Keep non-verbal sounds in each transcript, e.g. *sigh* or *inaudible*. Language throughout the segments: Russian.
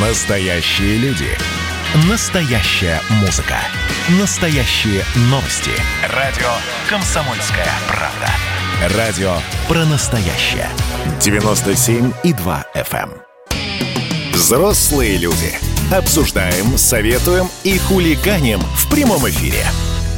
Настоящие люди. Настоящая музыка. Настоящие новости. Радио «Комсомольская правда». Радио про настоящее. 97,2 FM. эм. Взрослые люди. Обсуждаем, советуем и хулиганим в прямом эфире.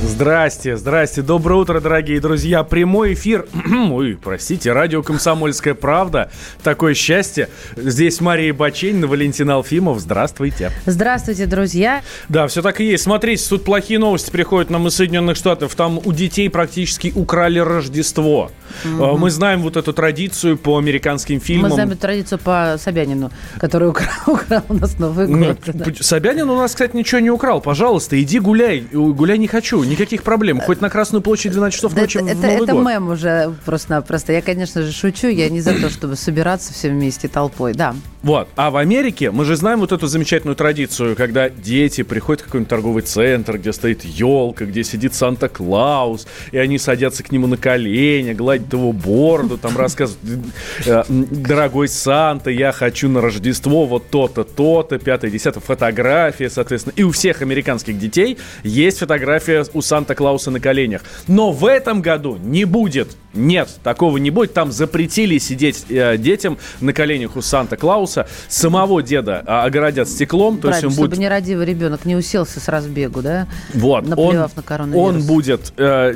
Здрасте, здрасте, доброе утро, дорогие друзья. Прямой эфир, *clears throat* ой, простите, радио «Комсомольская правда». Такое счастье. Здесь Мария Баченина, Валентин Алфимов. Здравствуйте. Здравствуйте, друзья. Да, все так и есть. Смотрите, тут плохие новости приходят нам из Соединенных Штатов. Там у детей практически украли Рождество. Угу. Мы знаем вот эту традицию по американским фильмам. Мы знаем эту традицию по Собянину, который украл, *laughs* украл у нас Новый год. Да. Собянин у нас, кстати, ничего не украл. Пожалуйста, иди гуляй. Гуляй не хочу никаких проблем. Хоть на Красную площадь 12 часов ночи это, в это, Новый это год. мем уже просто-напросто. Я, конечно же, шучу. Я не за то, чтобы собираться все вместе толпой. Да. Вот. А в Америке мы же знаем вот эту замечательную традицию, когда дети приходят в какой-нибудь торговый центр, где стоит елка, где сидит Санта-Клаус, и они садятся к нему на колени, гладят его бороду, там рассказывают, «Э, дорогой Санта, я хочу на Рождество вот то-то, то-то, пятое, десятое, фотография, соответственно. И у всех американских детей есть фотография у Санта-Клауса на коленях. Но в этом году не будет. Нет, такого не будет. Там запретили сидеть э, детям на коленях у Санта-Клауса. Самого деда а, огородят стеклом. То есть он чтобы будет... нерадивый ребенок не уселся с разбегу, да? Вот, Наплевав он, на коронавирус. он будет, э,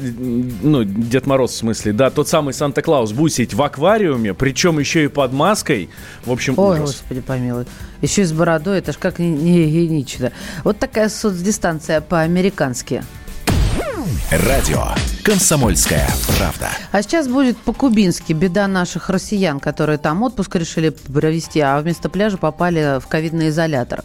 ну, Дед Мороз в смысле, да, тот самый Санта-Клаус будет сидеть в аквариуме, причем еще и под маской. В общем, Ой, ужас. господи, помилуй. Еще и с бородой, это ж как не, не гигиенично. Вот такая соцдистанция по-американски. Радио «Комсомольская правда». А сейчас будет по-кубински беда наших россиян, которые там отпуск решили провести, а вместо пляжа попали в ковидный изолятор.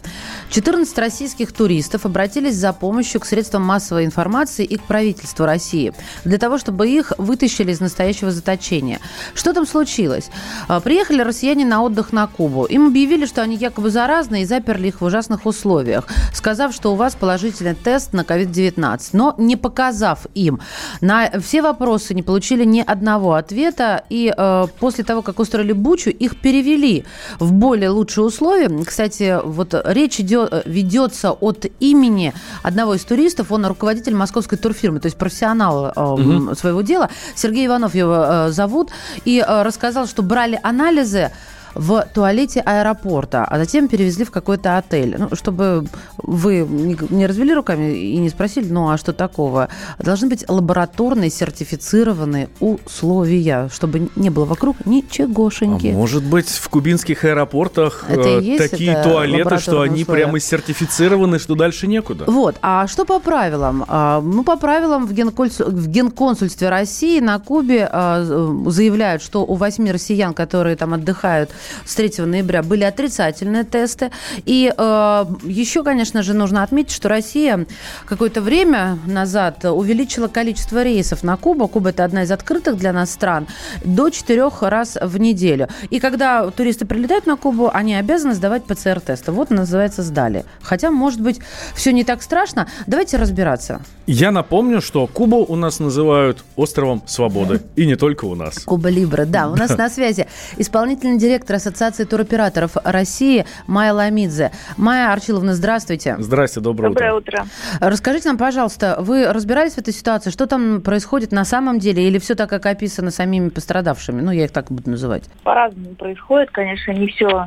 14 российских туристов обратились за помощью к средствам массовой информации и к правительству России для того, чтобы их вытащили из настоящего заточения. Что там случилось? А, Приехали россияне на отдых на Кубу. Им объявили, что они якобы заразны и заперли их в ужасных условиях, сказав, что у вас положительный тест на COVID-19, но не показав им. На все вопросы не получили ни одного ответа, и э, после того, как устроили бучу, их перевели в более лучшие условия. Кстати, вот речь идет, ведется от имени одного из туристов, он руководитель московской турфирмы, то есть профессионал э, Мгм. своего дела. Сергей Иванов его э, зовут, и э, рассказал, что брали анализы в туалете аэропорта, а затем перевезли в какой-то отель. Ну, чтобы вы не развели руками и не спросили, ну а что такого? Должны быть лабораторные сертифицированные условия, чтобы не было вокруг А ничегошеньки. может быть, в кубинских аэропортах э, такие туалеты, что они условия? прямо сертифицированы, что дальше некуда. Вот. А что по правилам? А, Ну, по правилам в, Генконсу- в Генконсульстве России на Кубе а, заявляют, что у восьми россиян, которые там отдыхают с 3 ноября, были отрицательные тесты. И э, еще, конечно же, нужно отметить, что Россия какое-то время назад увеличила количество рейсов на Кубу. Куба – это одна из открытых для нас стран. До четырех раз в неделю. И когда туристы прилетают на Кубу, они обязаны сдавать ПЦР-тесты. Вот называется «сдали». Хотя, может быть, все не так страшно. Давайте разбираться. Я напомню, что Кубу у нас называют островом свободы. И не только у нас. Куба Либра, да. У *laughs* нас на связи исполнительный директор Ассоциации туроператоров России Майя Ламидзе. Майя Арчиловна, здравствуйте. Здрасте, доброе, Доброе утро. утро. Расскажите нам, пожалуйста, вы разбирались в этой ситуации? Что там происходит на самом деле? Или все так, как описано самими пострадавшими? Ну, я их так буду называть. По-разному происходит, конечно, не все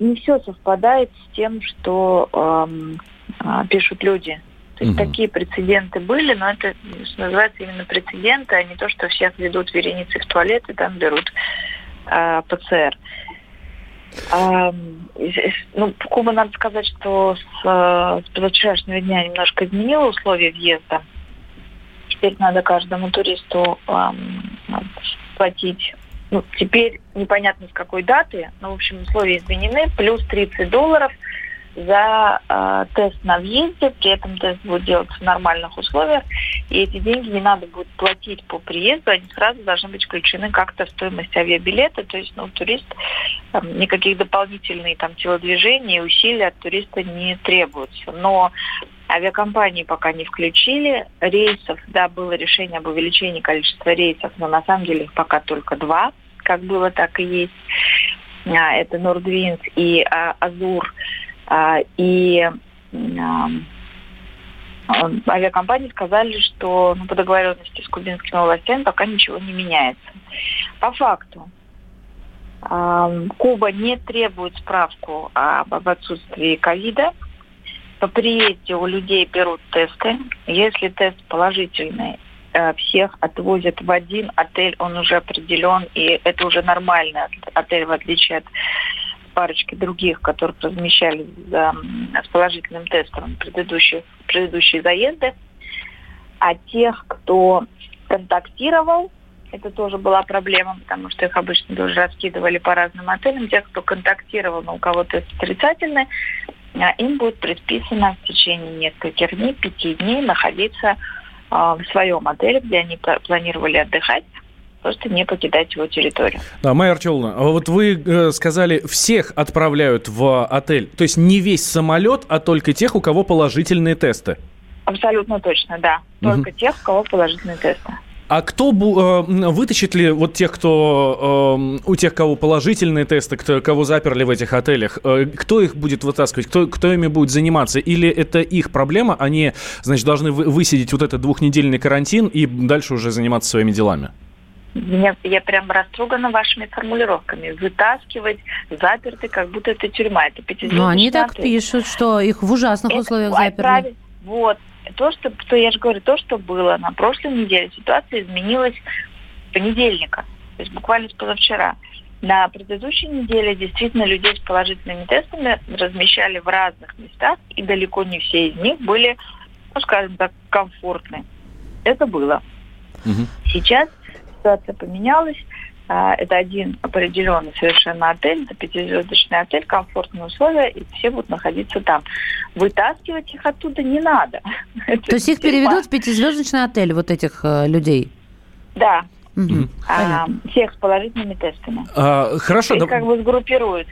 не все совпадает с тем, что а, пишут люди. То есть Мгм. такие прецеденты были, но это что называется именно прецеденты, а не то, что всех ведут вереницы в туалет и там берут а, ПЦР. Здесь, ну, Куба, надо сказать, что с, а, с позавчерашнего дня немножко изменила условия въезда. Теперь надо каждому туристу ам, платить. Ну, теперь непонятно с какой даты, но, в общем, условия изменены. Плюс 30 долларов за э, тест на въезде. При этом тест будет делаться в нормальных условиях. И эти деньги не надо будет платить по приезду, они сразу должны быть включены как-то в стоимость авиабилета. То есть, ну, турист там, никаких дополнительных там телодвижений и усилий от туриста не требуется. Но авиакомпании пока не включили. Рейсов, да, было решение об увеличении количества рейсов, но на самом деле их пока только два, как было, так и есть. а, это Нордвинс и а, Азур, и авиакомпании сказали, что ну, по договоренности с кубинскими властями пока ничего не меняется. По факту, Куба не требует справку об отсутствии ковида. По приезде у людей берут тесты. Если тест положительный, э, всех отвозят в один отель, он уже определен, и это уже нормальный отель, в отличие от парочки других, которых размещали за, с положительным тестом предыдущие, предыдущие заезды. А тех, кто контактировал, это тоже была проблема, потому что их обычно тоже раскидывали по разным отелям. Тех, кто контактировал, но у кого тест отрицательный, а, им будет предписано в течение нескольких дней, пяти дней находиться а, в своем отеле, где они планировали отдыхать, просто не покидать его территорию. Да, Майя Артемовна, а вот вы э, сказали, всех отправляют в отель, то есть не весь самолет, а только тех, у кого положительные тесты? Абсолютно точно, да. Только угу. тех, у кого положительные тесты. А кто э, вытащит ли вот тех, кто э, у тех, кого положительные тесты, кто, кого заперли в этих отелях, э, кто их будет вытаскивать, кто, кто ими будет заниматься? Или это их проблема, они, значит, должны вы, высидеть вот этот двухнедельный карантин и дальше уже заниматься своими делами? Меня, я прям растрогана вашими формулировками. Вытаскивать заперты, как будто это тюрьма. Это Ну, они так отель. пишут, что их в ужасных это, условиях заперли. Вот, то, что, то я же говорю, то, что было на прошлой неделе, ситуация изменилась понедельника, то есть буквально с позавчера. На предыдущей неделе действительно людей с положительными тестами размещали в разных местах, и далеко не все из них были, ну, скажем так, комфортны. Это было. Угу. Сейчас ситуация поменялась. А, это один определенный совершенно отель, это пятизвездочный отель, комфортные условия, и все будут находиться там. Вытаскивать их оттуда не надо. *laughs* То есть их переведут в пятизвездочный отель, вот этих э, людей? Да. Угу. А, всех с положительными тестами. А, хорошо. Их да... как бы сгруппируют.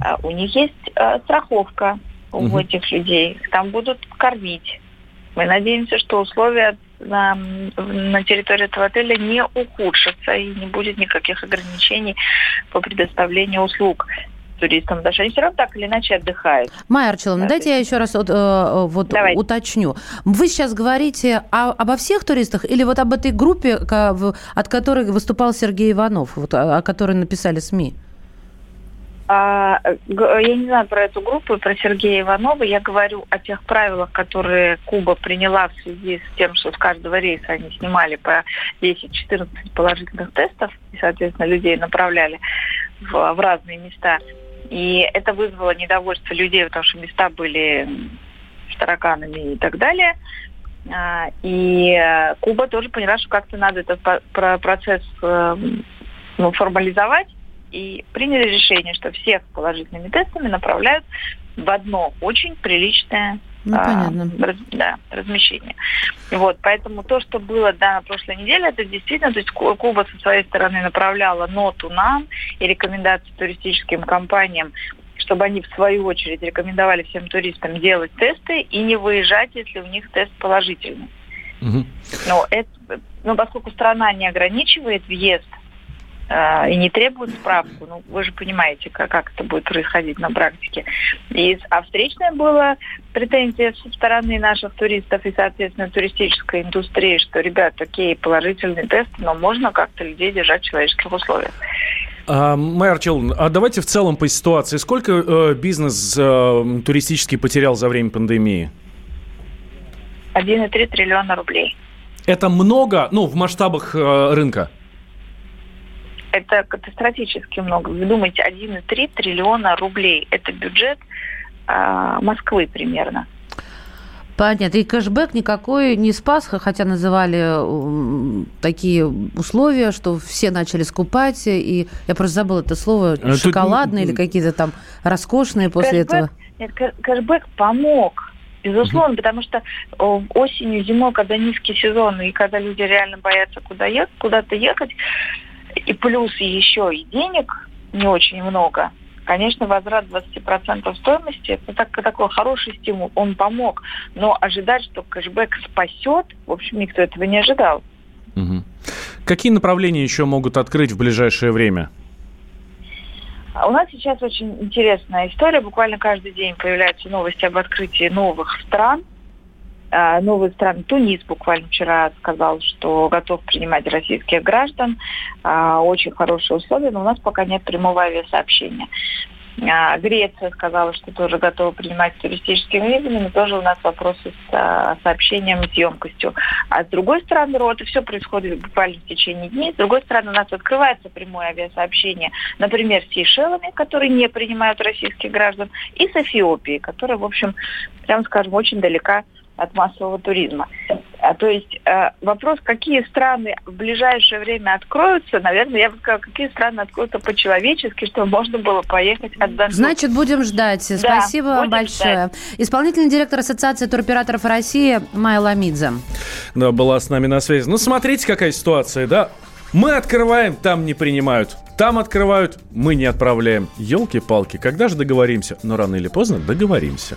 А, у них есть а, страховка у угу. этих людей. Там будут кормить. Мы надеемся, что условия на, на территории этого отеля не ухудшатся и не будет никаких ограничений по предоставлению услуг туристам, что они все равно так или иначе отдыхают. Майя Арчиловна, дайте я еще раз вот, э, вот уточню. Вы сейчас говорите о, обо всех туристах или вот об этой группе, от которой выступал Сергей Иванов, вот, о которой написали СМИ? А, я не знаю про эту группу, про Сергея Иванова. Я говорю о тех правилах, которые Куба приняла в связи с тем, что с каждого рейса они снимали по 10-14 положительных тестов и, соответственно, людей направляли в, в разные места. И это вызвало недовольство людей, потому что места были с тараканами и так далее. А, и Куба тоже поняла, что как-то надо этот процесс эм, ну, формализовать и приняли решение, что всех с положительными тестами направляют в одно очень приличное ну, а, раз, да, размещение. Вот, поэтому то, что было да, на прошлой неделе, это действительно, то есть Куба со своей стороны направляла ноту нам и рекомендации туристическим компаниям, чтобы они в свою очередь рекомендовали всем туристам делать тесты и не выезжать, если у них тест положительный. Угу. Но это, ну, поскольку страна не ограничивает въезд и не требуют справку. Ну, вы же понимаете, как, как это будет происходить на практике. И, а встречная была претензия со стороны наших туристов и, соответственно, туристической индустрии, что, ребят, такие положительные тесты, но можно как-то людей держать в человеческих условиях. А, Майор Челн, а давайте в целом по ситуации. Сколько э, бизнес э, туристический потерял за время пандемии? 1,3 триллиона рублей. Это много, ну, в масштабах э, рынка? Это катастрофически много. Вы думаете, 1,3 триллиона рублей. Это бюджет э, Москвы примерно. Понятно. И кэшбэк никакой не спас, хотя называли такие условия, что все начали скупать. И я просто забыла это слово. А шоколадные Тут... или какие-то там роскошные после кэшбэк, этого. Нет, кэшбэк помог. Безусловно, потому что осенью, зимой, когда низкий сезон, и когда люди реально боятся куда ехать, куда-то ехать, и плюс еще и денег не очень много, конечно, возврат 20% стоимости – это так, такой хороший стимул, он помог. Но ожидать, что кэшбэк спасет, в общем, никто этого не ожидал. Угу. Какие направления еще могут открыть в ближайшее время? А у нас сейчас очень интересная история. Буквально каждый день появляются новости об открытии новых стран. А, новые страны. Тунис буквально вчера сказал, что готов принимать российских граждан. А, очень хорошие условия, но у нас пока нет прямого авиасообщения. А, Греция сказала, что тоже готова принимать туристическими визами, но тоже у нас вопросы с сообщением, с емкостью. А с другой стороны, вот, и все происходит буквально в течение дней. С другой стороны, у нас открывается прямое авиасообщение, например, с Сейшелами, которые не принимают российских граждан, и с Эфиопией, которая, в общем, прямо скажем, очень далека массового туризма. А, то есть э, вопрос, какие страны в ближайшее время откроются, наверное, я бы сказала, какие страны откроются по-человечески, чтобы можно было поехать отдохнуть. Значит, будем ждать. Да, Спасибо вам большое. Ждать. Исполнительный директор Ассоциации туроператоров России Майя Ламидзе. Да, была с нами на связи. Ну, смотрите, какая ситуация, да? Мы открываем, там не принимают. Там открывают, мы не отправляем. Елки-палки, когда же договоримся? Но рано или поздно договоримся.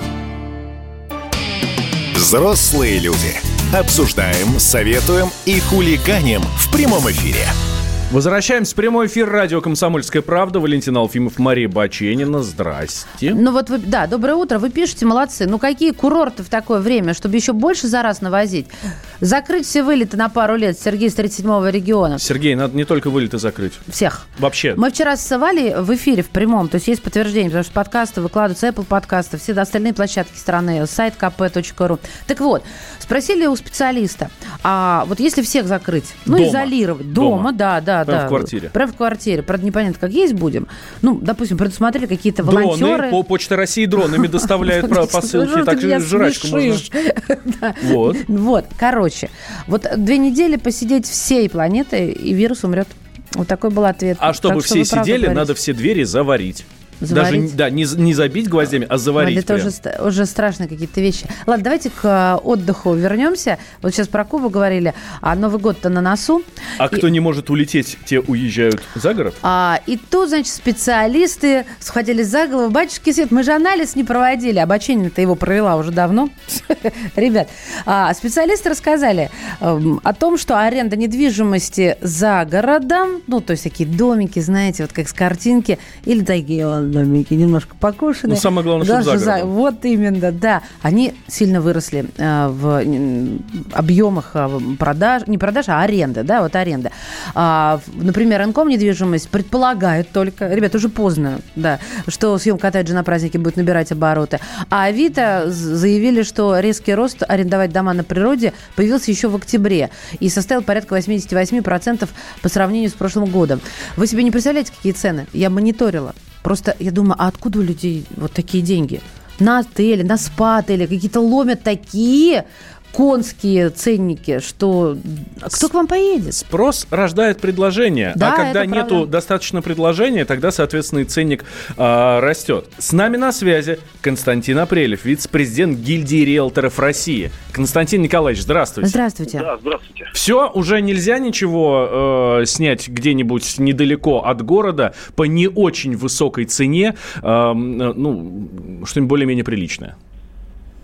Взрослые люди. Обсуждаем, советуем и хулиганим в прямом эфире. Возвращаемся в прямой эфир радио «Комсомольская правда». Валентин Алфимов, Мария Баченина. Здрасте. Ну вот вы, да, доброе утро. Вы пишете, молодцы. Ну какие курорты в такое время, чтобы еще больше за раз навозить? Закрыть все вылеты на пару лет. Сергей с 37-го региона. Сергей, надо не только вылеты закрыть. Всех. Вообще. Мы вчера с Валей в эфире, в прямом, то есть есть подтверждение, потому что подкасты выкладываются, Apple подкасты, все остальные площадки страны, сайт kp.ru. Так вот, спросили у специалиста, а вот если всех закрыть, ну, дома. изолировать, дома, дома да, да, Прямо да. в квартире. Прямо в квартире. Правда, непонятно, как есть будем. Ну, допустим, предусмотрели какие-то волонтеры. Дроны, по Почта России дронами доставляют *laughs* посылки, так жрачку можно. *laughs* Вот. Вот, короче, вот две недели посидеть всей планетой, и вирус умрет. Вот такой был ответ. А чтобы все сидели, надо все двери заварить. Заварить? Даже да, не, не забить гвоздями, а заварить. это уже, уже страшные какие-то вещи. Ладно, давайте к э, отдыху вернемся. Вот сейчас про Кубу говорили, а Новый год-то на носу. А и... кто не может улететь, те уезжают за город? А, и тут, значит, специалисты схватили за голову. Батюшки Свет, мы же анализ не проводили. Обочинина-то его провела уже давно. *laughs* Ребят, а, специалисты рассказали эм, о том, что аренда недвижимости за городом, ну, то есть такие домики, знаете, вот как с картинки, или такие домики немножко покушенные. Ну, самое главное, чтобы за, за Вот именно, да. Они сильно выросли э, в объемах э, продаж, не продаж, а аренды, да, вот аренда. А, например, Инком недвижимость предполагает только, ребят, уже поздно, да, что съемка коттеджа на празднике будет набирать обороты. А Авито заявили, что резкий рост арендовать дома на природе появился еще в октябре и составил порядка 88% по сравнению с прошлым годом. Вы себе не представляете, какие цены? Я мониторила. Просто я думаю, а откуда у людей вот такие деньги? На отели, на спа-отели, какие-то ломят такие конские ценники, что кто к вам поедет? Спрос рождает предложение, да, а когда нету правда. достаточно предложения, тогда, соответственно, и ценник э, растет. С нами на связи Константин Апрелев, вице-президент гильдии риэлторов России. Константин Николаевич, здравствуйте. Здравствуйте. Да, здравствуйте. Все, уже нельзя ничего э, снять где-нибудь недалеко от города по не очень высокой цене, э, ну, что-нибудь более-менее приличное.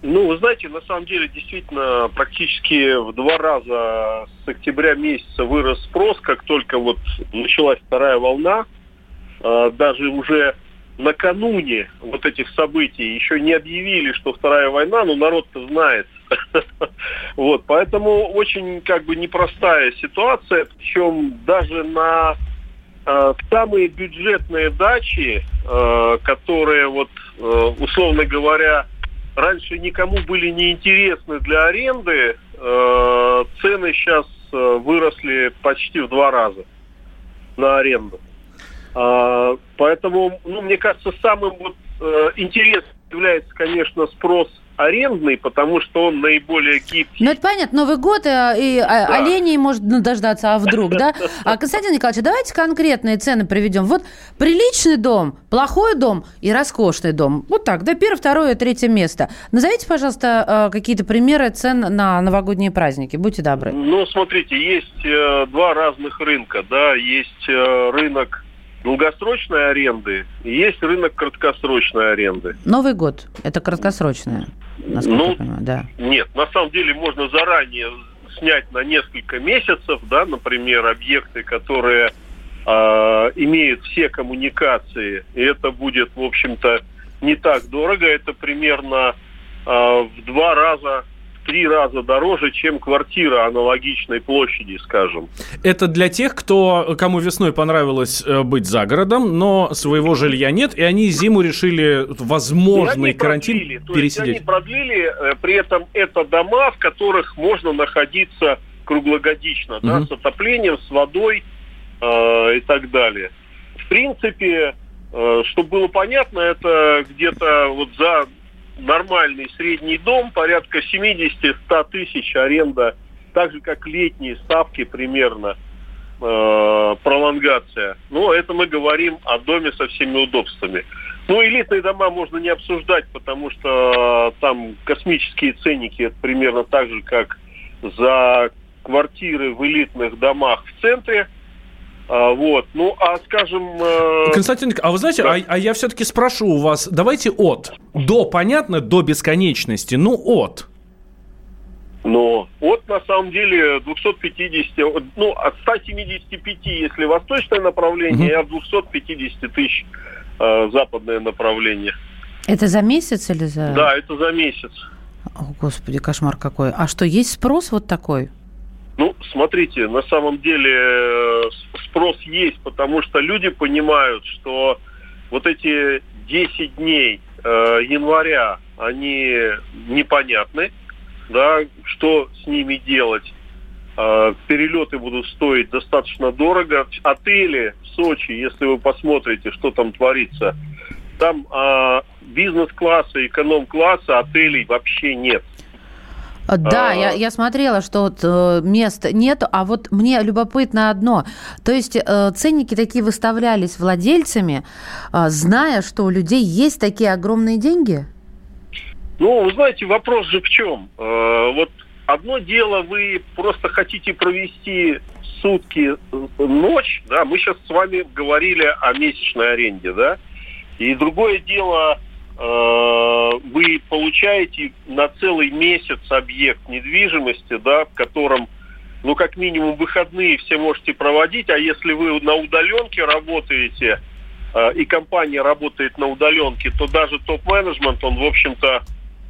Ну, вы знаете, на самом деле действительно практически в два раза с октября месяца вырос спрос, как только вот началась вторая волна, а, даже уже накануне вот этих событий еще не объявили, что вторая война, но народ-то знает. *laughs* Вот, поэтому очень как бы непростая ситуация, причем даже на э, самые бюджетные дачи, э, которые вот, условно говоря, раньше никому были не интересны для аренды, э, цены сейчас э, выросли почти в два раза на аренду. Э, поэтому, ну, мне кажется, самым вот, э, интересным является, конечно, спрос арендный, потому что он наиболее гибкий. Ну, это понятно. Новый год, э, и да. оленей может дождаться, а вдруг, да? *laughs* А, Константин Николаевич, давайте конкретные цены приведем. Вот приличный дом, плохой дом и роскошный дом. Вот так, да, первое, второе, третье место. Назовите, пожалуйста, э, какие-то примеры цен на новогодние праздники. Будьте добры. Ну, смотрите, есть э, два разных рынка, да. Есть рынок долгосрочной аренды и есть рынок краткосрочной аренды. Новый год – это краткосрочная, насколько ну, я понимаю, да? Нет, на самом деле можно заранее снять на несколько месяцев, да, например, объекты, которые э, имеют все коммуникации, и это будет, в общем-то, не так дорого, это примерно э, в два раза три раза дороже, чем квартира аналогичной площади, скажем. Это для тех, кто, кому весной понравилось э, быть за городом, но своего жилья нет, и они зиму решили возможный карантин продлили, пересидеть. они продлили, э, при этом это дома, в которых можно находиться круглогодично, угу. да, с отоплением, с водой э, и так далее. В принципе, э, чтобы было понятно, это где-то вот за нормальный средний дом, порядка 70-100 тысяч аренда, так же как летние ставки примерно, э, пролонгация. Но это мы говорим о доме со всеми удобствами. Ну, элитные дома можно не обсуждать, потому что там космические ценники, это примерно так же, как за квартиры в элитных домах в центре – а, вот. Ну, а скажем... Э... Константин, а вы знаете, да. а, а я все-таки спрошу у вас, давайте от. До, понятно, до бесконечности. Ну, от. Но от, на самом деле, 250, ну, от 175, если восточное направление, угу. и от 250 тысяч э, западное направление. Это за месяц или за... Да, это за месяц. О, Господи, кошмар какой. А что, есть спрос вот такой? Ну, смотрите, на самом деле э, спрос есть, потому что люди понимают, что вот эти 10 дней э, января, они непонятны, да, что с ними делать. Э, перелеты будут стоить достаточно дорого. Отели в Сочи, если вы посмотрите, что там творится, там э, бизнес-класса, эконом-класса отелей вообще нет. Да, а... я, я смотрела, что вот, э, мест нет, а вот мне любопытно одно. То есть э, ценники такие выставлялись владельцами, э, зная, что у людей есть такие огромные деньги? Ну, вы знаете, вопрос же в чем? Э, вот одно дело, вы просто хотите провести сутки ночь, да, мы сейчас с вами говорили о месячной аренде, да, и другое дело, вы получаете на целый месяц объект недвижимости, да, в котором, ну, как минимум, выходные все можете проводить, а если вы на удаленке работаете, э, и компания работает на удаленке, то даже топ-менеджмент, он, в общем-то,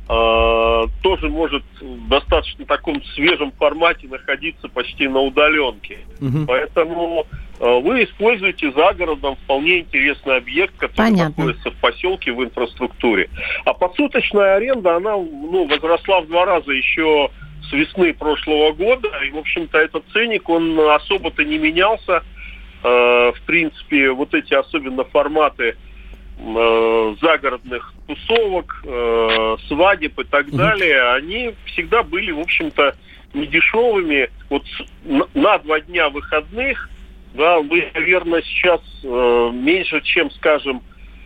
э, тоже может в достаточно таком свежем формате находиться почти на удаленке. Угу. Поэтому э, вы используете за городом вполне интересный объект, который Понятно. находится в поселке, в инфраструктуре. А посуточная аренда, она ну, возросла в два раза еще с весны прошлого года. И, в общем-то, этот ценник, он особо-то не менялся. Э, в принципе, вот эти особенно форматы э, загородных тусовок, э, свадеб и так далее, они всегда были, в общем-то, недешевыми. Вот на два дня выходных, да, вы, наверное, сейчас э, меньше, чем, скажем,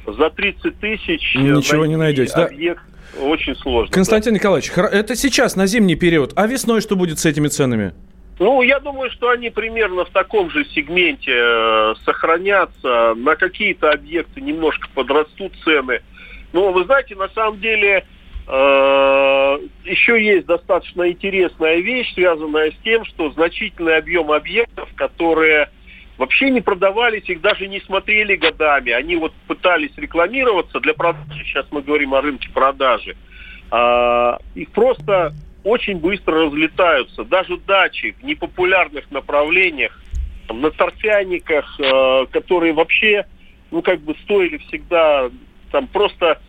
за 30 тысяч Ничего не найдете, объект да? очень сложно. Константин да. Николаевич, это сейчас на зимний период, а весной что будет с этими ценами? Ну, я думаю, что они примерно в таком же сегменте э, сохранятся. На какие-то объекты немножко подрастут цены. Но вы знаете, на самом деле э, еще есть достаточно интересная вещь, связанная с тем, что значительный объем объектов, которые вообще не продавались, их даже не смотрели годами. Они вот пытались рекламироваться для продажи. Сейчас мы говорим о рынке продажи. Э, их просто очень быстро разлетаются. Даже дачи в непопулярных направлениях, там, на торфяниках, э, которые вообще, ну, как бы стоили всегда там просто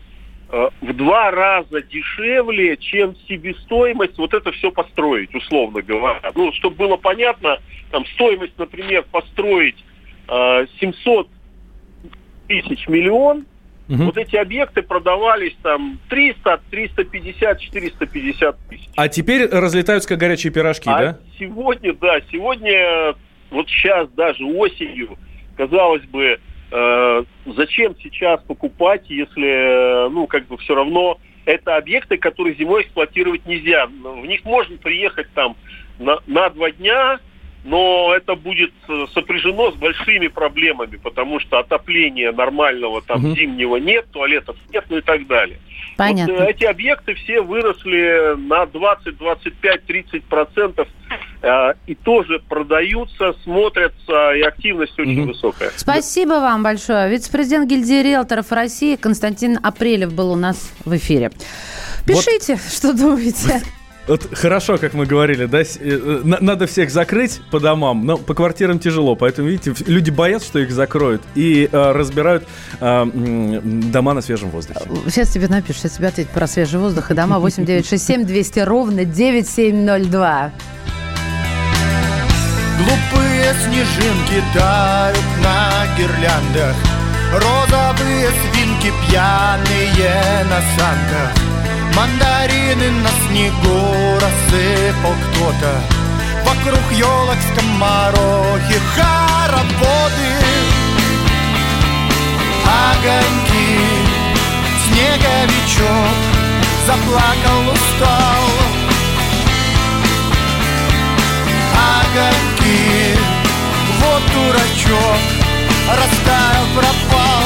в два раза дешевле, чем себестоимость вот это все построить, условно говоря. Ну, чтобы было понятно, там стоимость, например, построить э, 700 тысяч миллион, Угу. Вот эти объекты продавались там 300, 350, 450 тысяч. А теперь разлетаются как горячие пирожки, а да? сегодня, да, сегодня, вот сейчас даже осенью, казалось бы, э, зачем сейчас покупать, если, ну, как бы все равно это объекты, которые зимой эксплуатировать нельзя. В них можно приехать там на, на два дня, но это будет э, сопряжено с большими проблемами, потому что отопления нормального там угу. зимнего нет, туалетов нет, ну и так далее. Понятно. Вот, э, эти объекты все выросли на 20, 25, 30 процентов э, и тоже продаются, смотрятся, и активность очень угу. высокая. Спасибо вам большое. Вице-президент гильдии риэлторов России Константин Апрелев был у нас в эфире. Пишите, вот. что думаете. *laughs* Вот хорошо, как мы говорили, да, э, надо всех закрыть по домам, но по квартирам тяжело, поэтому, видите, люди боятся, что их закроют и э, разбирают э, дома на свежем воздухе. Сейчас тебе напишу, сейчас тебе ответить про свежий воздух и дома 8967 200 ровно 9702. Снежинки тают на гирляндах. Розовые свинки пьяные на санках Мандарины на снегу рассыпал кто-то. Вокруг елок скоморохи, хороводы. Огоньки, снеговичок Заплакал, устал. Огоньки, дурачок Растаял, пропал.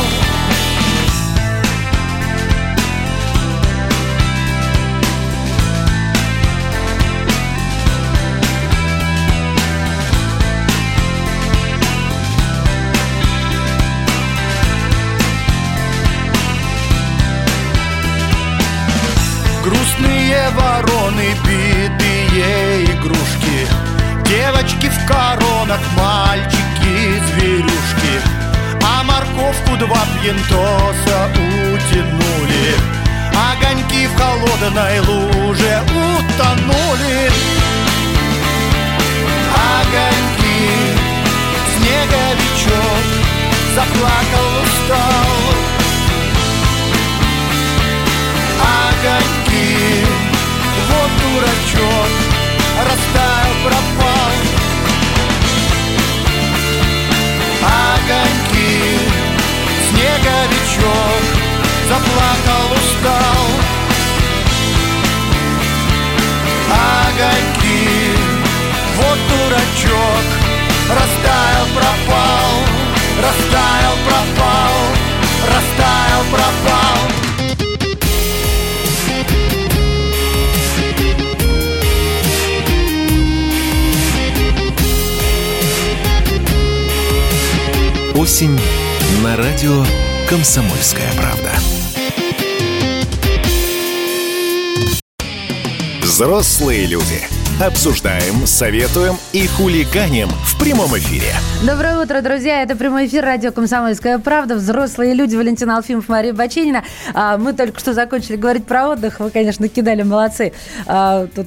Грустные вороны, битые игрушки Девочки в коронах, мальчики, зверюшки. А морковку два пьянтоса утянули. Огоньки в холодной луже утонули. Огоньки, снеговичок Заплакал, Растаял, пропал Растаял, пропал Растаял, пропал Осень на радио «Комсомольская правда». Взрослые люди. Обсуждаем, советуем и хулиганим в прямом эфире. Доброе утро, друзья. Это прямой эфир радио «Комсомольская правда». Взрослые люди. Валентина Алфимов, Мария Баченина. А, мы только что закончили говорить про отдых. Вы, конечно, кидали, молодцы. А, тут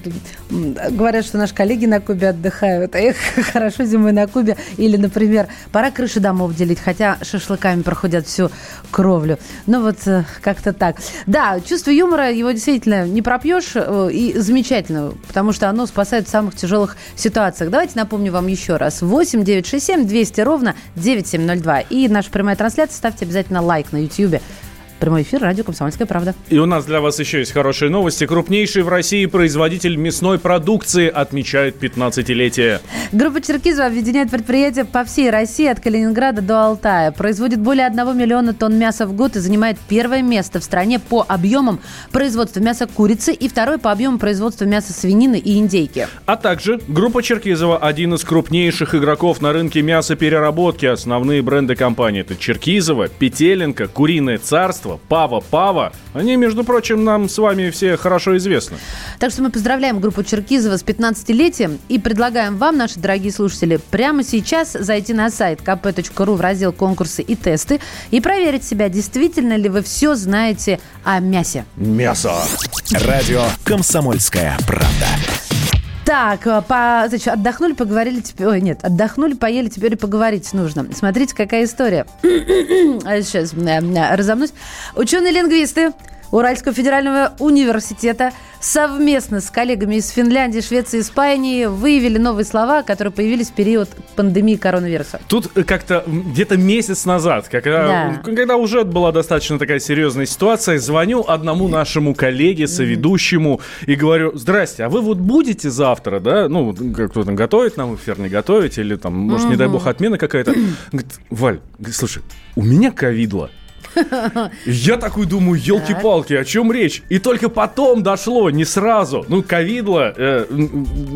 говорят, что наши коллеги на Кубе отдыхают. Эх, *laughs* хорошо зимой на Кубе. Или, например, пора крыши домов делить, хотя шашлыками проходят всю кровлю. Ну вот э, как-то так. Да, чувство юмора, его действительно не пропьешь. Э, и замечательно, потому что оно спасает в самых тяжелых ситуациях. Давайте напомню вам еще раз. 8 967 200 ровно 9702. И наша прямая трансляция. Ставьте обязательно лайк на YouTube. Прямой эфир, радио «Комсомольская правда». И у нас для вас еще есть хорошие новости. Крупнейший в России производитель мясной продукции отмечает 15-летие. Группа Черкизова объединяет предприятия по всей России от Калининграда до Алтая. Производит более 1 миллиона тонн мяса в год и занимает первое место в стране по объемам производства мяса курицы и второй по объему производства мяса свинины и индейки. А также группа Черкизова один из крупнейших игроков на рынке мясопереработки. Основные бренды компании это Черкизова, Петеленко, Куриное царство, Павлова, Пава Пава, они, между прочим, нам с вами все хорошо известны. Так что мы поздравляем группу Черкизова с 15-летием и предлагаем вам, наши дорогие слушатели, прямо сейчас зайти на сайт kp.ru в раздел «Конкурсы и тесты» и проверить себя, действительно ли вы все знаете о мясе. Мясо. Радио «Комсомольская правда». Так, э, по, значит, отдохнули, поговорили теперь... Ой, нет, отдохнули, поели, теперь и поговорить нужно. Смотрите, какая история. *clears throat* Сейчас разомнусь. Ученые-лингвисты Уральского федерального университета совместно с коллегами из Финляндии, Швеции, Испании выявили новые слова, которые появились в период пандемии коронавируса. Тут э, как-то где-то месяц назад, когда, Да. когда уже была достаточно такая серьезная ситуация, звоню одному нашему коллеге, соведущему, и говорю, здрасте, а вы вот будете завтра, да, ну, кто там готовит нам эфир, не готовить, или там, может, не дай бог, отмена какая-то. Говорит, Валь, слушай, у меня ковидло. Я такой думаю, елки-палки, о чем речь? И только потом дошло, не сразу. Ну, ковидло, э,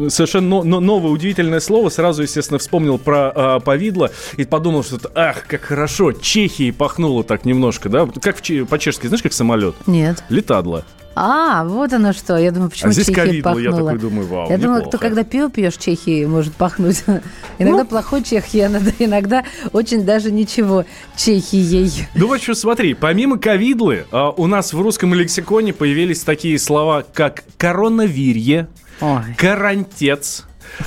совершенно но- но- новое удивительное слово. Сразу, естественно, вспомнил про э, повидло и подумал, что, ах, как хорошо, Чехии пахнуло так немножко, да? Как в по-чешски, знаешь, как самолет? Нет. Летадло. А, вот оно что. Я думаю, почему А здесь Чехия ковидло, я пахнула. такой думаю, вау, Я неплохо. кто когда пиво пьешь, Чехии может пахнуть. *laughs* Ну. Иногда плохой Чехия, иногда, иногда очень даже ничего Чехией. Ну вот что, смотри, помимо ковидлы, а, у нас в русском лексиконе появились такие слова, как коронавирье, Ой. карантец,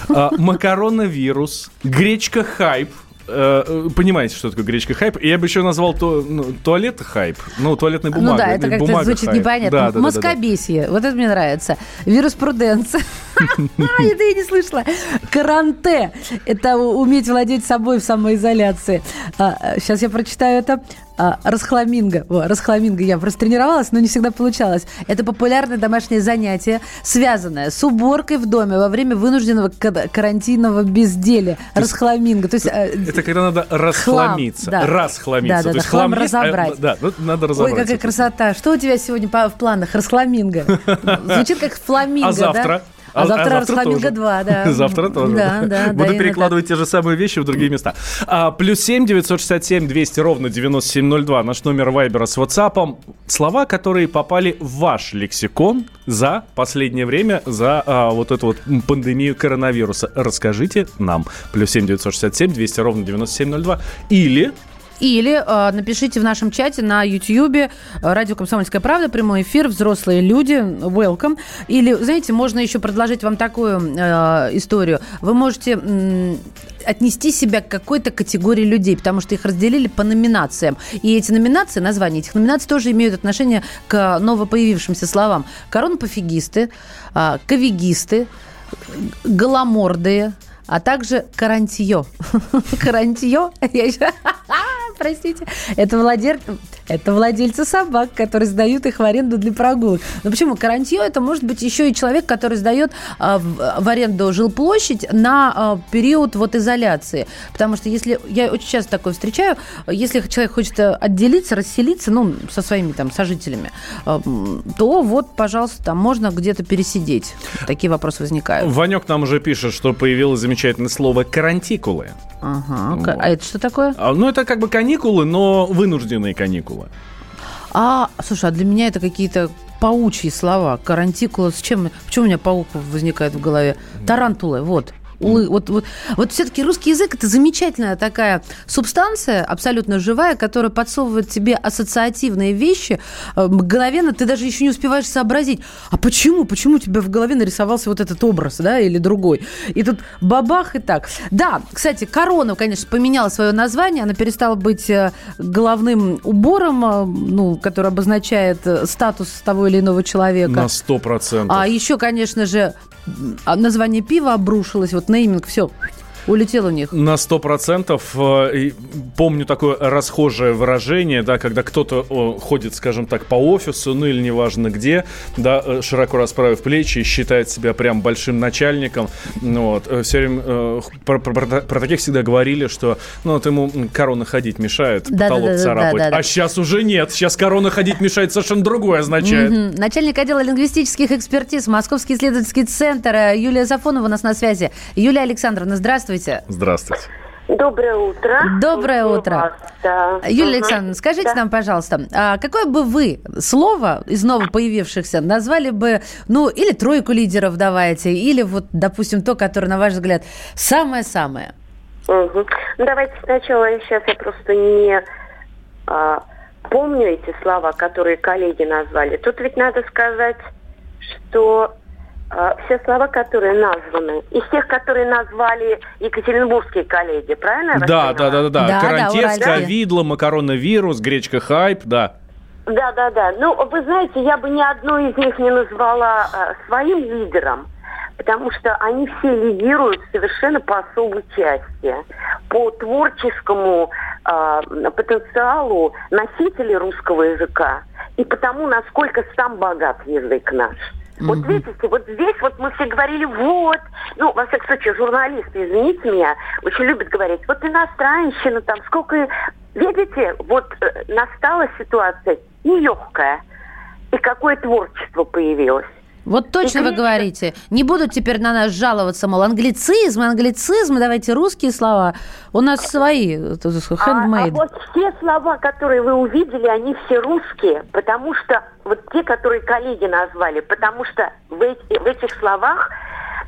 а, макаронавирус, гречка хайп. Э, э, Понимаете, что такое гречка хайп? Я бы еще назвал то, ну, туалет хайп. Ну, туалетная бумага. ну да, это э, как-то звучит хайп. непонятно. Да, да, да, да, да. Москобесие, вот это мне нравится. Вируспруденция. *laughs* Это я не слышала. Каранте. Это уметь владеть собой в самоизоляции. Сейчас я прочитаю это. А, Расхламинго. О, Расхламинго. Я просто тренировалась, но не всегда получалось. Это популярное домашнее занятие, связанное с уборкой в доме во время вынужденного ка- карантинного безделия. Расхламинго. То есть Это когда надо расхламиться. да. Расхламиться. Да-да-да, То есть хлам хлам есть, а, разобрать. да, ну, надо Ой, разобрать. какая красота. Что у тебя сегодня в планах? Расхламинго. *laughs* Звучит как фламинго, А завтра? да? А, завтра Расхламинго тоже. 2, да. *laughs* Завтра тоже. Да, да. Буду перекладывать те же самые вещи в другие места. А, плюс 7 967 200 ровно 9702. Наш номер вайбера с WhatsApp. Слова, которые попали в ваш лексикон за последнее время, за а, вот эту вот пандемию коронавируса. Расскажите нам. Плюс 7 967 200 ровно 9702. Или Или э, напишите в нашем чате на YouTube э, «Радио Комсомольская правда», прямой эфир, взрослые люди, welcome. Или, знаете, можно еще предложить вам такую э, историю. Вы можете отнести себя к какой-то категории людей, потому что их разделили по номинациям. И эти номинации, названия этих номинаций тоже имеют отношение к новопоявившимся словам. Коронапофигисты, э, ковигисты, голомордые, а также карантье. Карантье, я. Простите, это, владель... это владельцы собак, которые сдают их в аренду для прогулок. Но почему? Карантье это может быть еще и человек, который сдает а, в, в аренду жилплощадь на а, период вот изоляции. Потому что если, я очень часто такое встречаю, если человек хочет э, отделиться, расселиться, ну, со своими там сожителями, а, то вот, пожалуйста, там можно где-то пересидеть. Такие вопросы возникают. Ванек нам уже пишет, что появилось замечательное слово «карантикулы». Ага. Ка- А это что такое? А, Ну, это как бы каникулы, но вынужденные каникулы. А, слушай, а для меня это какие-то паучьи слова. Карантикула. С чем? Почему у меня паук возникает в голове? Тарантулы, вот. Улы, вот, вот, вот все-таки русский язык это замечательная такая субстанция, абсолютно живая, которая подсовывает тебе ассоциативные вещи. Э, Мгновенно ты даже еще не успеваешь сообразить, а почему, почему у тебя в голове нарисовался вот этот образ, да, или другой. И тут бабах и так. Да, кстати, корона, конечно, поменяла свое название, она перестала быть э, головным убором, э, ну, который обозначает статус того или иного человека. На сто процентов. А еще, конечно же, а название пива обрушилось, вот нейминг, все, улетел у них. На сто процентов э, помню такое расхожее выражение, да, когда кто-то ходит, скажем так, по офису, ну или неважно где, да, э, широко расправив плечи и считает себя прям большим начальником. Ну, вот, все время э, про, про- про- про таких всегда говорили, что ну, вот ему корона ходить мешает, Да-да-да-да-да-да. потолок царапать. А сейчас уже нет, сейчас корона ходить мешает совершенно другое означает. Мгм. Начальник отдела лингвистических экспертиз, Московский исследовательский центр, э, Юлия Сафонова у нас на связи. Юлия Александровна, здравствуйте. Здравствуйте. Доброе утро. Доброе утро. вас, да. Юлия. Александровна, скажите Да. нам, пожалуйста, а какое бы вы слово из новопоявившихся назвали бы, ну, или тройку лидеров давайте, или вот, допустим, то, которое, на ваш взгляд, самое-самое? Мгм. Ну, давайте сначала, сейчас я просто не а, помню эти слова, которые коллеги назвали. Тут ведь надо сказать, что все слова, которые названы, из тех, которые назвали екатеринбургские коллеги, правильно? я Да, да, да, да, Да, Карантин, ковидло, макароновирус, гречка хайп, да. Да, да, да. Ну, вы знаете, я бы ни одну из них не назвала э, своим лидером, потому что они все лидируют совершенно по особой части, по творческому э, потенциалу носителей русского языка и потому, насколько сам богат язык наш. Вот видите, вот здесь вот мы все говорили, вот, ну, во всяком случае, журналисты, извините меня, очень любят говорить, вот иностранщина там, сколько... Видите, вот э, настала ситуация нелегкая, и какое творчество появилось. Вот точно вы говорите. Не будут теперь на нас жаловаться, мол, англицизм, англицизм, давайте русские слова. У нас свои, А, а handmade. вот все слова, которые вы увидели, они все русские, потому что вот те, которые коллеги назвали, потому что в, эти- в этих словах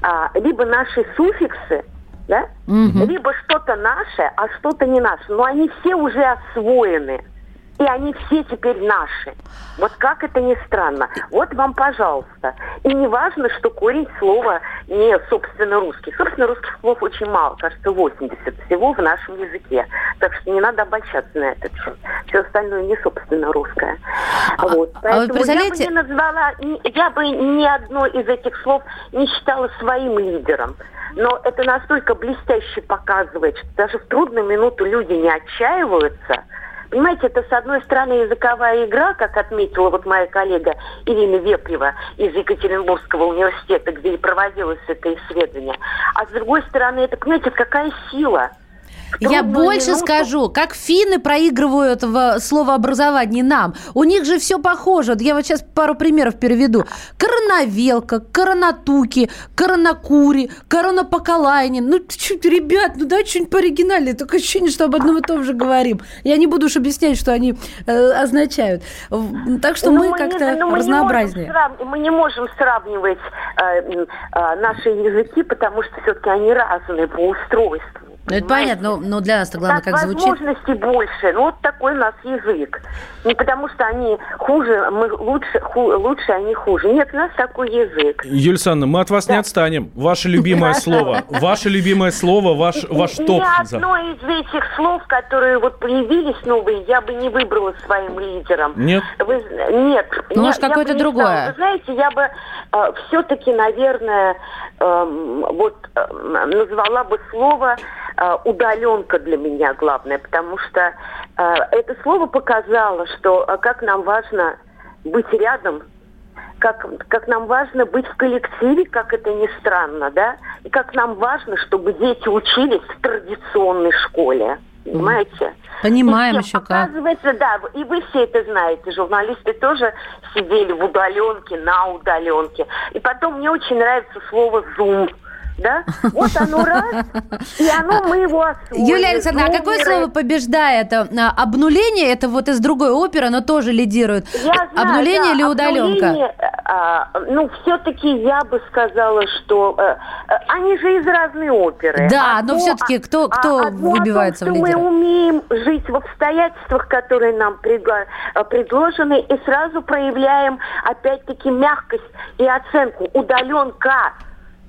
а, либо наши суффиксы, да, Мгм. либо что-то наше, а что-то не наше. Но они все уже освоены. И они все теперь наши. Вот как это ни странно. Вот вам, пожалуйста. И не важно, что корень слова не собственно русский. Собственно русских слов очень мало, кажется, 80 всего в нашем языке. Так что не надо обольщаться на этот счет. Все остальное не собственно русское. Вот. а вы Поэтому представляете- я бы не назвала, я бы ни одно из этих слов не считала своим лидером. Но это настолько блестяще показывает, что даже в трудную минуту люди не отчаиваются. Понимаете, это с одной стороны языковая игра, как отметила вот моя коллега Ирина Вепрева из Екатеринбургского университета, где и проводилось это исследование. А с другой стороны, это, понимаете, какая сила. Я больше минуту- скажу, как финны проигрывают в словообразовании нам. У них же все похоже. Вот я вот сейчас пару примеров переведу. Коронавелка, коронатуки, коронакури, коронапоколайнин. Ну, чуть, ребят, ну да, что-нибудь пооригинальнее. Такое ощущение, что об одном и том же говорим. Я не буду уж объяснять, что они э, означают. Так что Ну, мы не- как-то ну, мы не разнообразнее. срав- Мы не можем сравнивать э, э, наши языки, потому что все-таки они разные по устройству. Ну, это понятно, но, но для нас-то главное, Так как звучит. возможностей больше. Ну, вот такой у нас язык. Не потому что они хуже, мы лучше, ху- лучше, они хуже. Нет, у нас такой язык. Юлия Александровна, мы от вас не отстанем. Ваше любимое слово. Ваше любимое слово, ваш, ваш Ни топ. одно из этих слов, которые вот появились новые, я бы не выбрала своим лидером. Нет? Вы, нет. Ну, может, какое-то другое? Вы знаете, я бы все-таки, наверное, эм, вот эм, назвала бы слово э, удаленка для меня главное, потому что э, это слово показало, что э, как нам важно быть рядом, как, как нам важно быть в коллективе, как это ни странно, да, и как нам важно, чтобы дети учились в традиционной школе. Понимаете? Понимаем И еще как. Оказывается, да, и вы все это знаете, журналисты тоже сидели в удаленке, на удаленке. И потом мне очень нравится слово «зум». Да? Вот оно раз, и оно мы его освоили. Юлия Александровна, а какое Зумеры. слово побеждает? А, Обнуление, это вот из другой оперы, но тоже лидирует. Я знаю, Обнуление да, или удаленка? обнуление, а, ну, все-таки я бы сказала, что э, они же из разной оперы. Да, Одно- но всё-таки кто- а- кто о выбивается в том, что лидеры? мы умеем жить в обстоятельствах, которые нам э, предложены, и сразу проявляем, опять-таки, мягкость и оценку. Удаленка.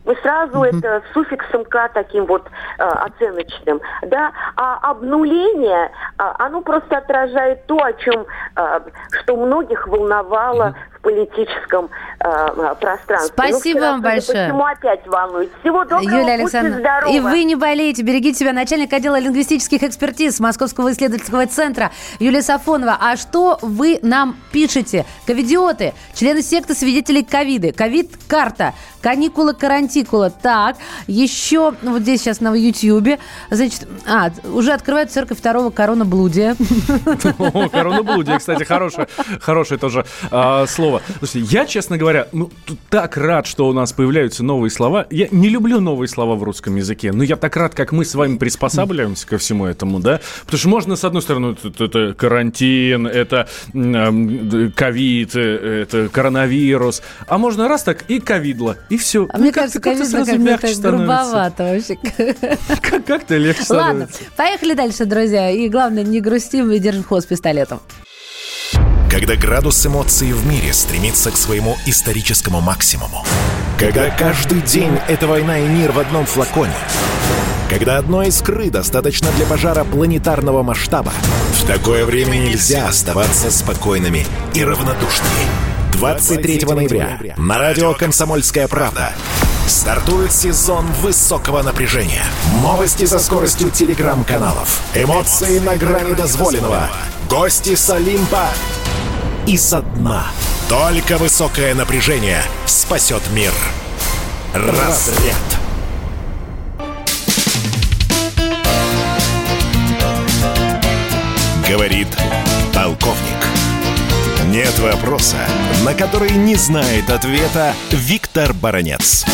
Мы сразу это с суффиксом «к» таким вот э, оценочным, да, а обнуление, а, оно просто отражает то, о чем, э, что многих волновало в политическом э, э, пространстве. Спасибо Ну, вам большое. всему, опять волнует. Всего доброго, Юлия будьте Александровна, здоровы. и вы не болейте, берегите себя. Начальник отдела лингвистических экспертиз Московского исследовательского центра Юлия Сафонова. А что вы нам пишете? Ковидиоты, члены секты свидетелей ковиды, ковид-карта, каникула-карантикула. Так, еще ну, вот здесь сейчас на Ютьюбе, значит, а, уже открывают церковь второго коронаблудия. О, коронаблудие, кстати, хорошее, хорошее тоже а, слово. Слушайте, я, честно говоря, ну, так рад, что у нас появляются новые слова. Я не люблю новые слова в русском языке, но я так рад, как мы с вами приспосабливаемся ко всему этому, да? Потому что можно, с одной стороны, это, это карантин, это ковид, э, это коронавирус, а можно раз так и ковидло, и все. А мне кажется, как-то грубовато вообще. Как- Как-то легче Ладно, становится. поехали дальше, друзья. И главное, не грустим и держим хвост пистолетом. Когда градус эмоций в мире стремится к своему историческому максимуму. Когда каждый день — это война и мир в одном флаконе. Когда одной искры достаточно для пожара планетарного масштаба. В такое время нельзя оставаться спокойными и равнодушными. 23 ноября на радио «Комсомольская правда» стартует сезон высокого напряжения. Новости со скоростью телеграм-каналов. Эмоции на грани дозволенного. Гости с Олимпа и со дна. Только высокое напряжение спасет мир. Разряд. Говорит полковник. Нет вопроса, на который не знает ответа Виктор Баранец.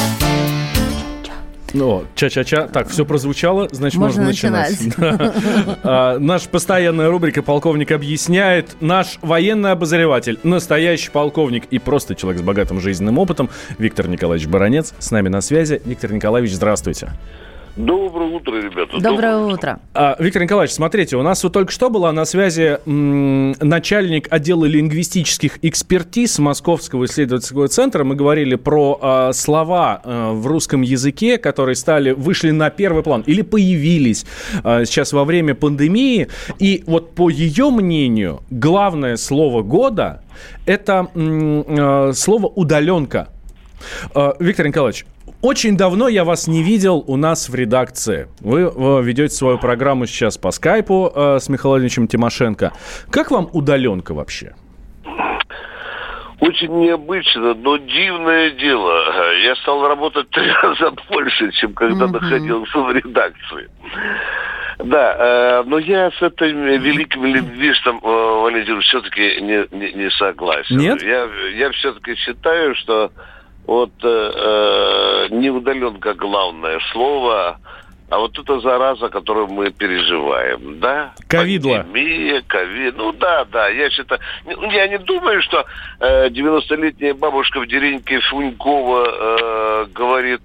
Ну, ча-ча-ча. Так, все прозвучало, значит, можно, Можно начинать. начинать. *laughs* А, Наша постоянная рубрика «Полковник объясняет». Наш военный обозреватель, настоящий полковник и просто человек с богатым жизненным опытом Виктор Николаевич Баранец с нами на связи. Виктор Николаевич, здравствуйте. Доброе утро, ребята. Доброе утро. А, Виктор Николаевич, смотрите, у нас вот только что была на связи м, начальник отдела лингвистических экспертиз Московского исследовательского центра. Мы говорили про а, слова а, в русском языке, которые стали, вышли на первый план или появились а, сейчас во время пандемии. И вот по ее мнению, главное слово года – это м, а, слово «удаленка». А, Виктор Николаевич, очень давно я вас не видел у нас в редакции. Вы э, ведете свою программу сейчас по скайпу э, с Михаилом Владимировичем Тимошенко. Как вам удаленка вообще? Очень необычно, но дивное дело. Я стал работать три *laughs* раза больше, чем когда Мгм. находился в редакции. Да, э, но я с этим великим лингвистом, э, Валентин, все-таки не, не, не согласен. Нет? Я, я все-таки считаю, что вот э, э, не удаленка главное слово, а вот эта зараза, которую мы переживаем, да? Ковидло. Пандемия, ковид. Ну да, да, я считаю... ну, Я не думаю, что э, 90-летняя бабушка в деревеньке Фунькова э, говорит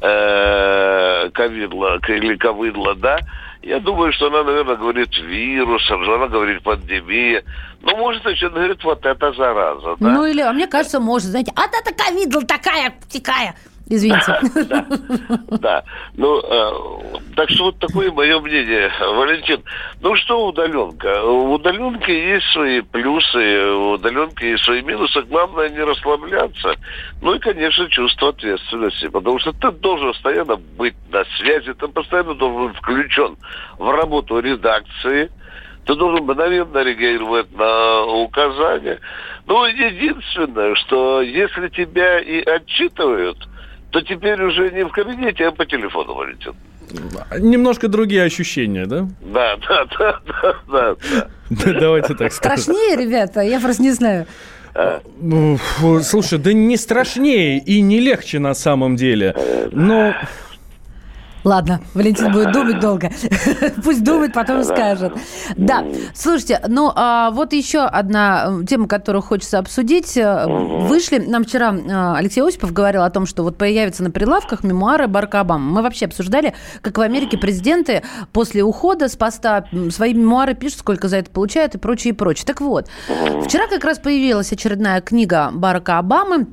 э, ковидло или ковыдло, да? Я думаю, что она, наверное, говорит вирус, она говорит пандемия. Ну, может, еще говорит вот эта зараза, да? Ну или, а мне кажется, может, знаете, а это ковидла такая, такая. Извините. *laughs* Да. Ну, э, так что вот такое мое мнение, Валентин. Ну что удаленка? У удаленки есть свои плюсы, у удаленки есть свои минусы. Главное не расслабляться. Ну и, конечно, чувство ответственности. Потому что ты должен постоянно быть на связи, ты постоянно должен быть включен в работу редакции. Ты должен мгновенно реагировать на указания. Ну, единственное, что если тебя и отчитывают, то теперь уже не в кабинете, а по телефону, Валентин. Немножко другие ощущения, да? Да, да, да, да, да. да. Давайте так скажем. Страшнее, ребята, я просто не знаю. Ну, фу, Слушай, да не страшнее и не легче на самом деле. Но Ладно, Валентин будет *laughs* думать долго. *laughs* Пусть думает, потом скажет. Да, слушайте, ну а вот еще одна э, тема, которую хочется обсудить. Э, Вышли, нам вчера э, Алексей Осипов говорил о том, что вот появятся на прилавках мемуары Барака Обамы. Мы вообще обсуждали, как в Америке президенты после ухода с поста свои мемуары пишут, сколько за это получают и прочее, и прочее. Так вот, вчера как раз появилась очередная книга Барака Обамы,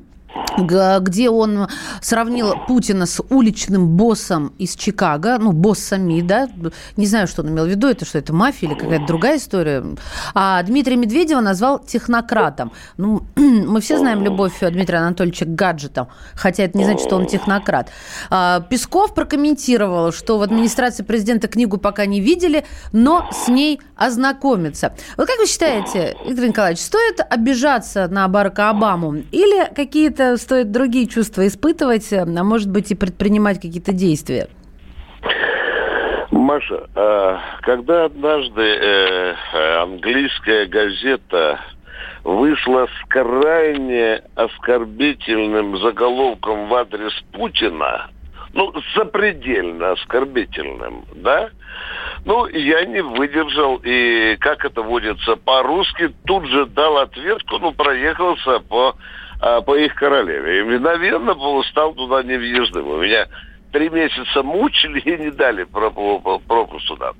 где он сравнил Путина с уличным боссом из Чикаго, ну, боссами, да, не знаю, что он имел в виду, это что, это мафия или какая-то другая история. А Дмитрия Медведева назвал технократом. Ну, *clears throat* мы все знаем любовь Дмитрия Анатольевича к гаджетам, хотя это не значит, что он технократ. А, Песков прокомментировал, что в администрации президента книгу пока не видели, но с ней ознакомиться. Вот как вы считаете, Игорь Николаевич, стоит обижаться на Барака Обаму или какие-то стоит другие чувства испытывать, а может быть и предпринимать какие-то действия? Маша, э, когда однажды э, э, английская газета вышла с крайне оскорбительным заголовком в адрес Путина, ну, запредельно оскорбительным, да? Ну, я не выдержал, и, как это водится по-русски, тут же дал ответку, ну, проехался по, а, по их королеве. И мгновенно стал туда невъездным. У меня три месяца мучили и не дали пропуск сюда.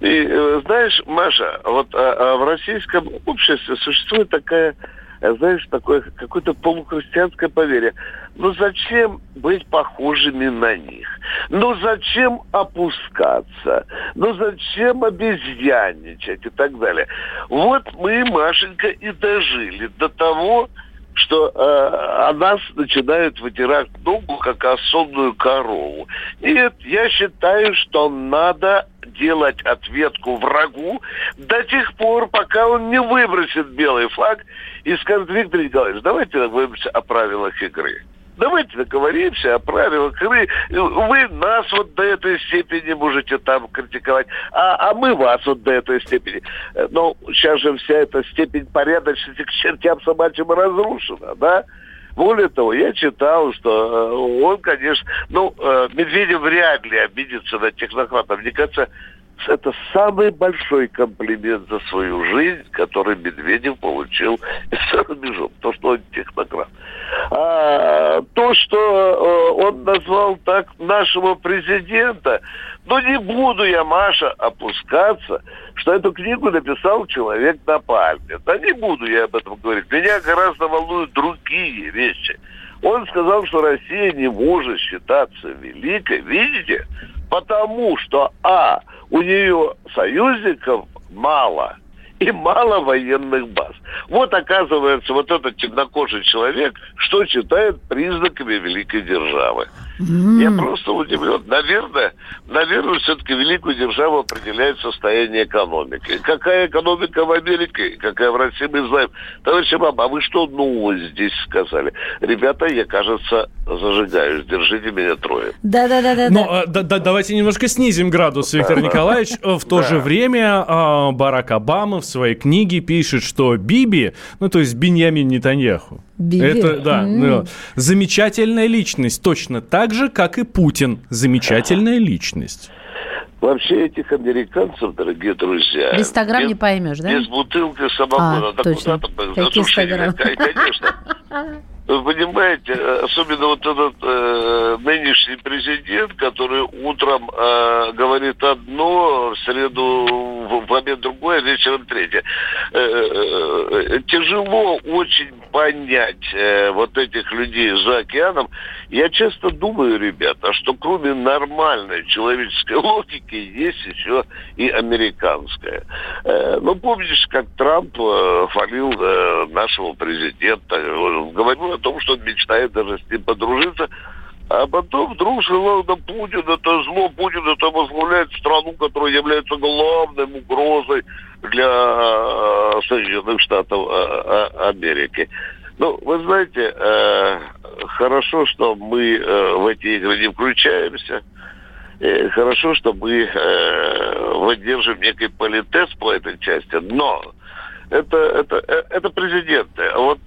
И э, знаешь, Маша, вот а, а в российском обществе существует такая знаешь, такое какое-то полухристианское поверье. Ну зачем быть похожими на них? Ну зачем опускаться? Ну зачем обезьянничать и так далее? Вот мы, Машенька, и дожили до того, что э, о нас начинают вытирать ногу, как особенную корову. Нет, я считаю, что надо делать ответку врагу до тех пор, пока он не выбросит белый флаг и скажет, Виктор Николаевич, давайте договоримся о правилах игры. Давайте договоримся о правилах игры. Вы нас вот до этой степени можете там критиковать, а, а мы вас вот до этой степени. Но сейчас же вся эта степень порядочности к чертям собачьим разрушена, да? Более того, я читал, что э, он, конечно, ну, э, Медведев вряд ли обидится на технократов. Мне кажется, это самый большой комплимент за свою жизнь, который Медведев получил *laughs* за рубежом. То, что он технократ. А, то, что э, он назвал так нашего президента, ну не буду я, Маша, опускаться, что эту книгу написал человек на пальме. Да не буду я об этом говорить. Меня гораздо волнуют другие вещи. Он сказал, что Россия не может считаться великой, видите, потому что, а, у нее союзников мало – и мало военных баз. Вот оказывается, вот этот темнокожий человек, что считает признаками великой державы. Mm. Я просто удивлен. Наверное, наверное, все-таки великую державу определяет состояние экономики. Какая экономика в Америке, какая в России, мы знаем. Товарищи мама, а вы что ну здесь сказали? Ребята, я, кажется, зажигаюсь. Держите меня трое. Да-да-да. Но а, да, да, давайте немножко снизим градус, Виктор Николаевич. В то же время а, Барак Обама в своей книге пишет, что Биби, ну то есть Беньямин Нетаньяху, Биби. Это, да, mm. замечательная личность, точно так же, как и Путин, замечательная личность. Вообще этих американцев, дорогие друзья... Без 100 грамм не поймешь, да? Без бутылки самогона. А, да точно. куда-то... Какие 100 грамм? Конечно. Вы понимаете, особенно вот этот э, нынешний президент, который утром э, говорит одно, в среду в, в обед другое, а вечером третье. Э, э, э, тяжело очень понять э, вот этих людей за океаном. Я часто думаю, ребята, что кроме нормальной человеческой *laughs* логики есть еще и американская. Э, ну, помнишь, как Трамп э, хвалил э, нашего президента, говорил о том, что он мечтает даже с ним подружиться. А потом вдруг сказал, Путин это зло, Путин это возглавляет страну, которая является главной угрозой для э, Соединенных Штатов э, Америки. Ну, вы знаете, э, хорошо, что мы в эти игры не включаемся. Хорошо, что мы выдерживаем некий политез по этой части, но это, это, э, это президенты. А вот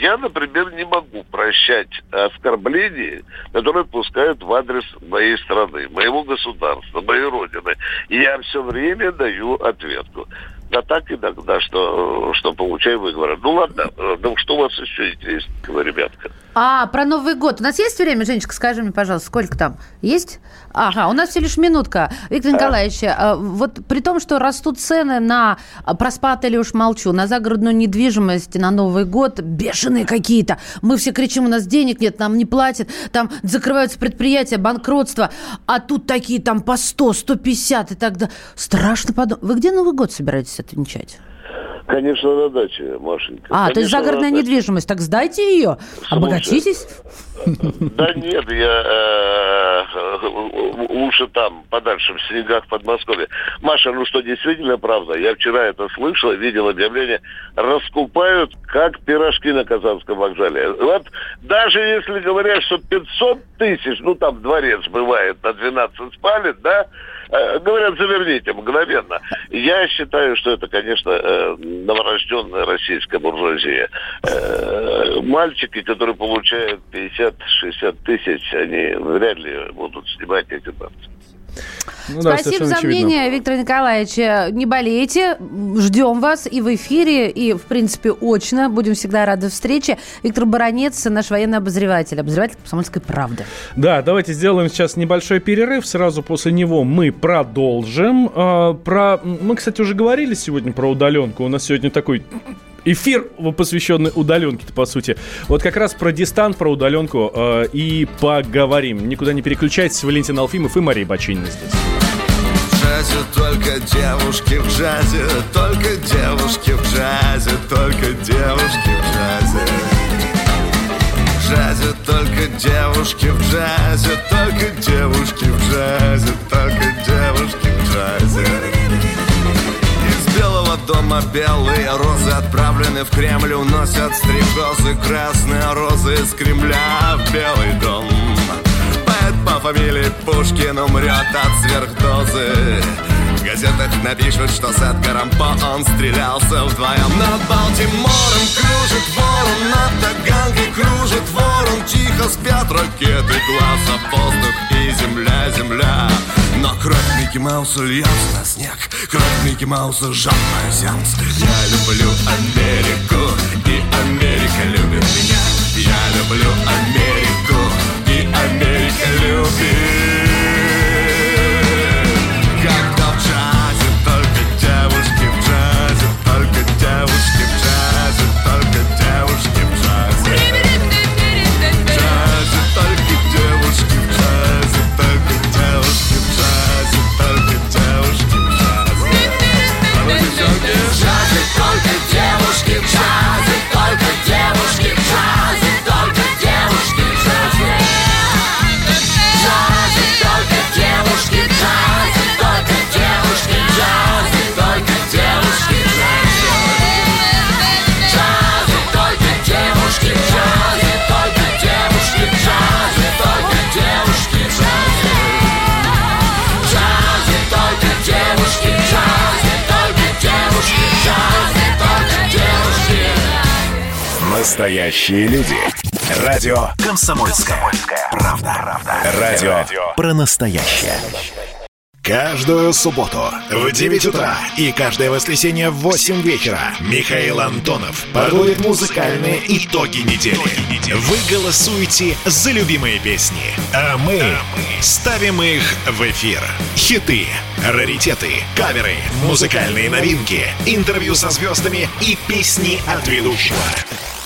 я, например, не могу прощать оскорбления, которые отпускают в адрес моей страны, моего государства, моей родины. И я все время даю ответку. Да так иногда, что, что получаю выговоры. Ну ладно, э, ну что у вас еще интересненького, ребятка? А, про Новый год. У нас есть время, Женечка, скажи мне, пожалуйста, сколько там? Есть? Ага, у нас всего лишь минутка. Виктор Николаевич, а, вот при том, что растут цены на а, проспат или уж молчу, на загородную недвижимость на Новый год, бешеные какие-то. Мы все кричим, у нас денег нет, нам не платят, там закрываются предприятия, банкротство, а тут такие там по 100, 150 и так далее. Страшно подумать. Вы где Новый год собираетесь отмечать? Конечно, на даче, Машенька. А, Конечно, то есть загородная недвижимость. Так сдайте ее, Слушай, обогатитесь. Да нет, я э, лучше там, подальше, в снегах Подмосковья. Маша, ну что, действительно правда? Я вчера это слышал, видел объявление. Раскупают, как пирожки на Казанском вокзале. Вот даже если говорят, что 500 тысяч, ну там дворец бывает на 12 спален, да, говорят, заверните мгновенно. Я считаю, что это, конечно, э, новорожденная российская буржуазия. Э, мальчики, которые получают 50-60 тысяч, они вряд ли будут снимать эти бабки. Ну да, Спасибо совершенно за очевидно. мнение, Виктор Николаевич. Не болейте, ждем вас и в эфире, и, в принципе, очно. Будем всегда рады встрече. Виктор Баранец, наш военный обозреватель, обозреватель «Комсомольской правды». Да, давайте сделаем сейчас небольшой перерыв. Сразу после него мы продолжим. А, про... Мы, кстати, уже говорили сегодня про удаленку. У нас сегодня такой эфир, посвященный удаленке, по сути. Вот как раз про дистант, про удаленку э, и поговорим. Никуда не переключайтесь. Валентин Алфимов и Мария Бочинина здесь. Только девушки в джазе, только девушки в джазе, только девушки в джазе. В джазе только девушки в джазе, только девушки в джазе, только девушки в джазе. Дома белые розы отправлены в Кремль, уносят стрекозы красные розы из Кремля в Белый дом. Поэт по фамилии Пушкин умрет от сверхдозы газетах напишут, что с Эдгаром По он стрелялся вдвоем Над Балтимором кружит ворон Над Таганкой кружит ворон. Тихо спят ракеты класса Воздух и земля, земля. Но кровь Микки Мауса льется на снег Кровь Микки Мауса жадная сеанс. Я люблю Америку И Америка любит меня. Я люблю Америку И Америка любит Настоящие люди. Радио «Комсомольская, правда». Радио про настоящее. Каждую субботу в 9 утра и каждое воскресенье в 8 вечера Михаил Антонов подводит музыкальные итоги недели. Вы голосуете за любимые песни, а мы ставим их в эфир. Хиты, раритеты, каверы, музыкальные новинки, интервью со звездами и песни от ведущего.